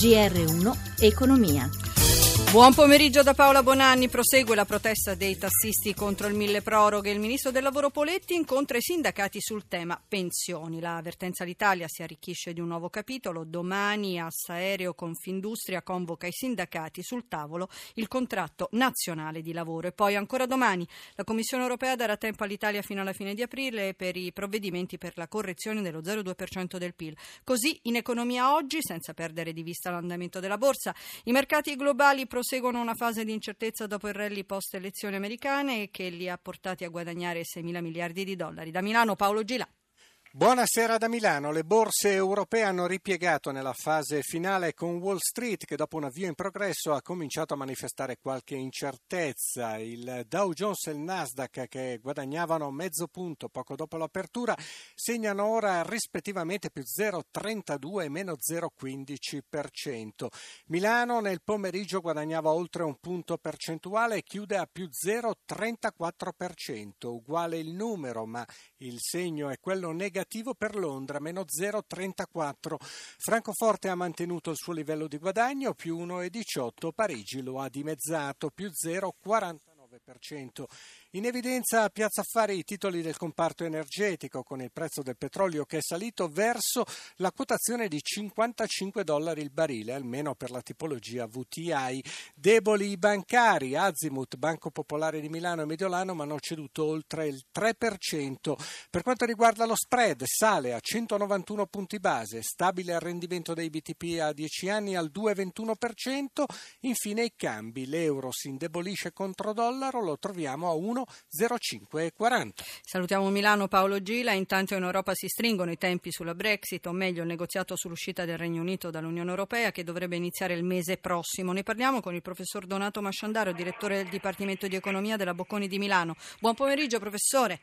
GR1 Economia. Buon pomeriggio da Paola Bonanni. Prosegue la protesta dei tassisti contro il mille proroghe. Il ministro del lavoro Poletti incontra i sindacati sul tema pensioni. La avvertenza all'Italia si arricchisce di un nuovo capitolo. Domani Assa Aereo Confindustria convoca i sindacati sul tavolo il contratto nazionale di lavoro. E poi ancora domani la Commissione europea darà tempo all'Italia fino alla fine di aprile per i provvedimenti per la correzione dello 0,2% del PIL. Così in economia oggi, senza perdere di vista l'andamento della borsa, i mercati globali proseguono una fase di incertezza dopo il rally post elezioni americane che li ha portati a guadagnare 6 mila miliardi di dollari. Da Milano Paolo Gilà. Buonasera da Milano. Le borse europee hanno ripiegato nella fase finale con Wall Street che dopo un avvio in progresso ha cominciato a manifestare qualche incertezza. Il Dow Jones e il Nasdaq che guadagnavano mezzo punto poco dopo l'apertura segnano ora rispettivamente più 0,32 e meno 0,15%. Milano nel pomeriggio guadagnava oltre un punto percentuale e chiude a più 0,34%, uguale il numero ma il segno è quello negativo negativo per Londra, meno 0,34. Francoforte ha mantenuto il suo livello di guadagno, più 1,18. Parigi lo ha dimezzato, più 0,49%. In evidenza a Piazza Affari i titoli del comparto energetico con il prezzo del petrolio che è salito verso la quotazione di 55 dollari il barile, almeno per la tipologia VTI. Deboli i bancari, Azimut, Banco Popolare di Milano e Mediolano, ma hanno ceduto oltre il 3%. Per quanto riguarda lo spread, sale a 191 punti base, stabile il rendimento dei BTP a 10 anni al 2,21%. Infine i cambi, l'euro si indebolisce contro dollaro, lo troviamo a 1 0540. Salutiamo Milano Paolo Gila. Intanto in Europa si stringono i tempi sulla Brexit, o meglio il negoziato sull'uscita del Regno Unito dall'Unione Europea che dovrebbe iniziare il mese prossimo. Ne parliamo con il professor Donato Masciandaro, direttore del Dipartimento di Economia della Bocconi di Milano. Buon pomeriggio professore.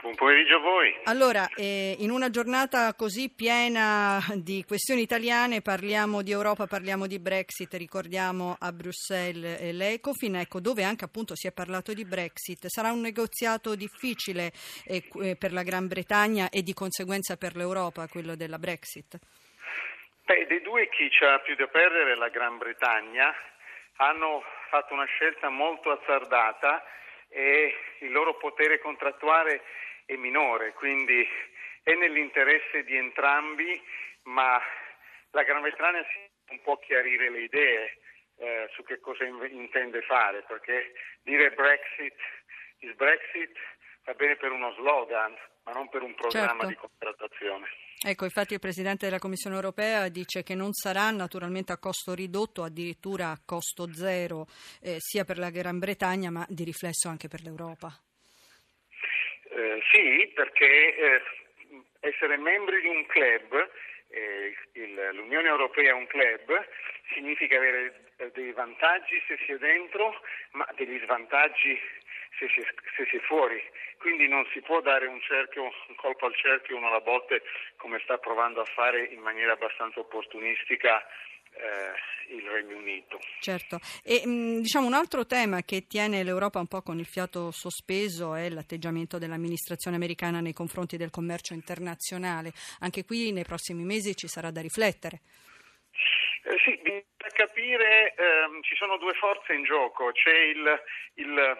Buon pomeriggio a voi. Allora, eh, in una giornata così piena di questioni italiane parliamo di Europa, parliamo di Brexit, ricordiamo a Bruxelles eh, l'Ecofin, ecco, dove anche appunto si è parlato di Brexit. Sarà un negoziato difficile eh, eh per la Gran Bretagna e di conseguenza per l'Europa, quello della Brexit? Beh, dei due chi ha più da perdere la Gran Bretagna. Hanno fatto una scelta molto azzardata e il loro potere contrattuale è minore, quindi è nell'interesse di entrambi, ma la Gran Bretagna si può chiarire le idee eh, su che cosa in- intende fare, perché dire Brexit is Brexit va bene per uno slogan, ma non per un programma certo. di contrattazione. Ecco, infatti il Presidente della Commissione europea dice che non sarà naturalmente a costo ridotto, addirittura a costo zero, eh, sia per la Gran Bretagna ma di riflesso anche per l'Europa. Eh, sì, perché eh, essere membri di un club, eh, il, l'Unione Europea è un club, significa avere eh, dei vantaggi se si è dentro, ma degli svantaggi se si, è, se si è fuori. Quindi non si può dare un, cerchio, un colpo al cerchio, uno alla botte, come sta provando a fare in maniera abbastanza opportunistica eh, il Regno Unito. Certo, e mh, diciamo un altro tema che tiene l'Europa un po' con il fiato sospeso è l'atteggiamento dell'amministrazione americana nei confronti del commercio internazionale. Anche qui nei prossimi mesi ci sarà da riflettere. Eh, sì, bisogna capire, ehm, ci sono due forze in gioco, c'è il, il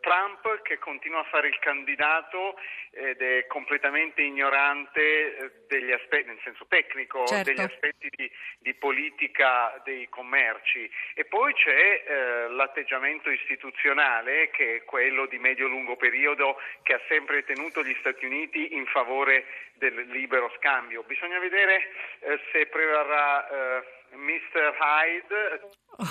Trump che continua a fare il candidato ed è completamente ignorante eh, degli aspetti, nel senso tecnico, certo. degli aspetti di, di, politica dei commerci. E poi c'è eh, l'atteggiamento istituzionale che è quello di medio-lungo periodo che ha sempre tenuto gli Stati Uniti in favore del libero scambio. Bisogna vedere eh, se prevarrà eh, Mr. Hyde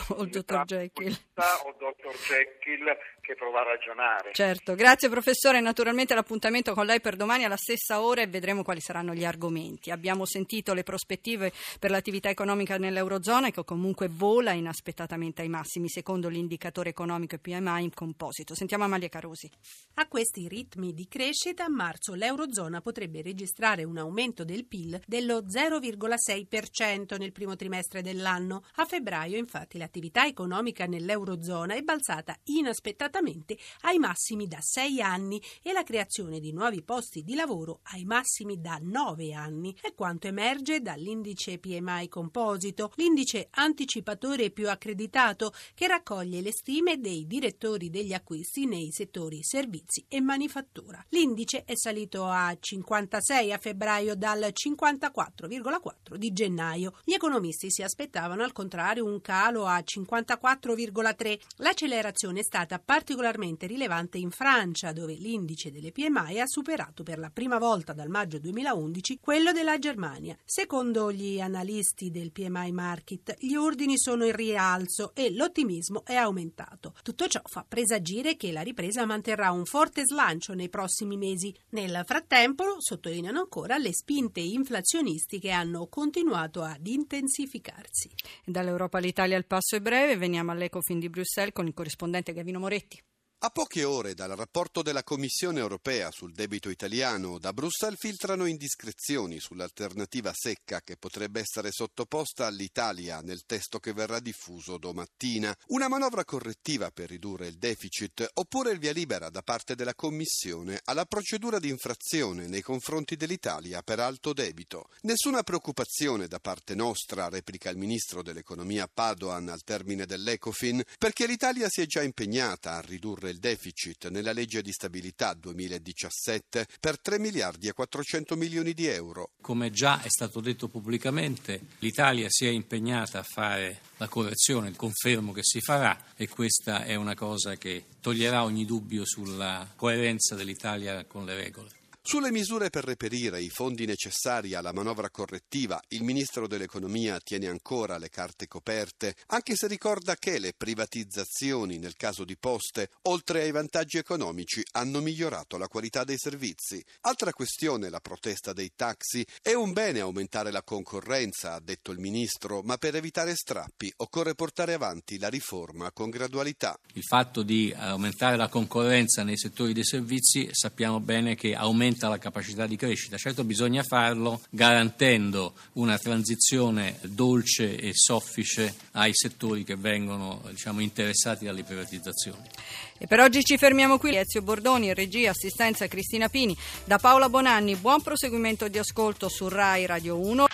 o il dottor Jekyll. O dottor Jekyll che prova a ragionare. Certo, grazie professore. Naturalmente l'appuntamento con lei per domani alla stessa ora e vedremo quali saranno gli argomenti. Abbiamo sentito le prospettive per l'attività economica nell'Eurozona che comunque vola inaspettatamente ai massimi secondo l'indicatore economico PMI in composito. Sentiamo Amalia Carosi. A questi ritmi di crescita a marzo l'Eurozona potrebbe registrare un aumento del PIL dello 0,6% nel primo trimestre dell'anno. A febbraio infatti Infatti l'attività economica nell'Eurozona è balzata inaspettatamente ai massimi da sei anni e la creazione di nuovi posti di lavoro ai massimi da nove anni. È quanto emerge dall'indice PMI composito, l'indice anticipatore più accreditato che raccoglie le stime dei direttori degli acquisti nei settori servizi e manifattura. L'indice è salito a 56 a febbraio dal 54,4 di gennaio. Gli economisti si aspettavano al contrario un calo a 54,3. L'accelerazione è stata particolarmente rilevante in Francia, dove l'indice delle PMI ha superato per la prima volta dal maggio 2011 quello della Germania. Secondo gli analisti del PMI Market, gli ordini sono in rialzo e l'ottimismo è aumentato. Tutto ciò fa presagire che la ripresa manterrà un forte slancio nei prossimi mesi. Nel frattempo, sottolineano ancora, le spinte inflazionistiche hanno continuato ad intensificarsi. Dall'Europa all'Italia il passo è breve, veniamo all'Ecofin di Bruxelles con il corrispondente Gavino Moretti. A poche ore dal rapporto della Commissione europea sul debito italiano, da Bruxelles filtrano indiscrezioni sull'alternativa secca che potrebbe essere sottoposta all'Italia nel testo che verrà diffuso domattina. Una manovra correttiva per ridurre il deficit oppure il via libera da parte della Commissione alla procedura di infrazione nei confronti dell'Italia per alto debito. Nessuna preoccupazione da parte nostra, replica il ministro dell'economia Padoan al termine dell'Ecofin, perché l'Italia si è già impegnata a ridurre il deficit nella legge di stabilità 2017 per 3 miliardi e 400 milioni di euro. Come già è stato detto pubblicamente, l'Italia si è impegnata a fare la correzione, confermo che si farà e questa è una cosa che toglierà ogni dubbio sulla coerenza dell'Italia con le regole. Sulle misure per reperire i fondi necessari alla manovra correttiva, il ministro dell'economia tiene ancora le carte coperte, anche se ricorda che le privatizzazioni nel caso di poste, oltre ai vantaggi economici, hanno migliorato la qualità dei servizi. Altra questione, la protesta dei taxi. È un bene aumentare la concorrenza, ha detto il ministro, ma per evitare strappi occorre portare avanti la riforma con gradualità. Il fatto di aumentare la concorrenza nei settori dei servizi sappiamo bene che aumenta aumenta la capacità di crescita. Certo bisogna farlo garantendo una transizione dolce e soffice ai settori che vengono diciamo, interessati dalle privatizzazioni. E per oggi ci fermiamo qui. Ezio Bordoni, regia, assistenza Cristina Pini, da Paola Bonanni. Buon proseguimento di ascolto su RAI Radio 1.